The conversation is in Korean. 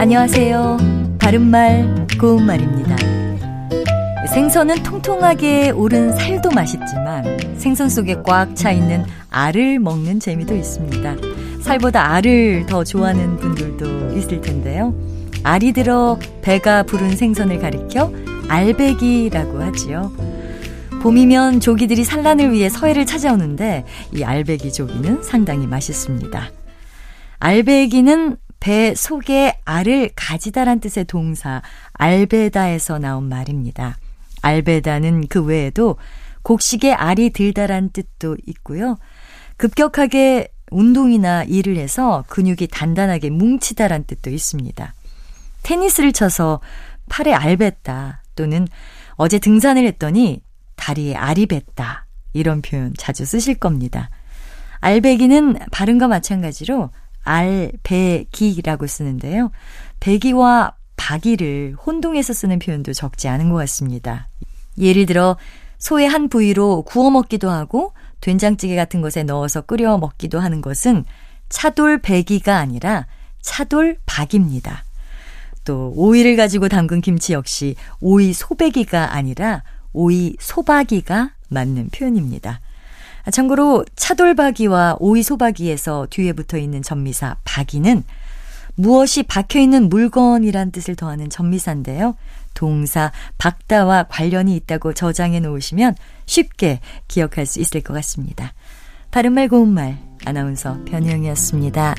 안녕하세요. 바른말, 고운말입니다. 생선은 통통하게 오른 살도 맛있지만 생선 속에 꽉 차 있는 알을 먹는 재미도 있습니다. 살보다 알을 더 좋아하는 분들도 있을 텐데요. 알이 들어 배가 부른 생선을 가리켜 알배기라고 하지요. 봄이면 조기들이 산란을 위해 서해를 찾아오는데 이 알배기 조기는 상당히 맛있습니다. 알배기는 배 속에 알을 가지다란 뜻의 동사 알베다에서 나온 말입니다. 알베다는 그 외에도 곡식에 알이 들다란 뜻도 있고요. 급격하게 운동이나 일을 해서 근육이 단단하게 뭉치다란 뜻도 있습니다. 테니스를 쳐서 팔에 알뱉다 또는 어제 등산을 했더니 다리에 알이 뱉다 이런 표현 자주 쓰실 겁니다. 알배기는 발음과 마찬가지로 알배기라고 쓰는데요. 배기와 바기를 혼동해서 쓰는 표현도 적지 않은 것 같습니다. 예를 들어 소의 한 부위로 구워 먹기도 하고 된장찌개 같은 것에 넣어서 끓여 먹기도 하는 것은 차돌배기가 아니라 차돌박입니다. 또 오이를 가지고 담근 김치 역시 오이 소배기가 아니라 오이 소박이가 맞는 표현입니다. 참고로 차돌박이와 오이 소박이에서 뒤에 붙어 있는 전미사 박이는 무엇이 박혀 있는 물건이란 뜻을 더하는 전미사인데요. 동사 박다와 관련이 있다고 저장해 놓으시면 쉽게 기억할 수 있을 것 같습니다. 바른말 고운말 아나운서 변희영이었습니다.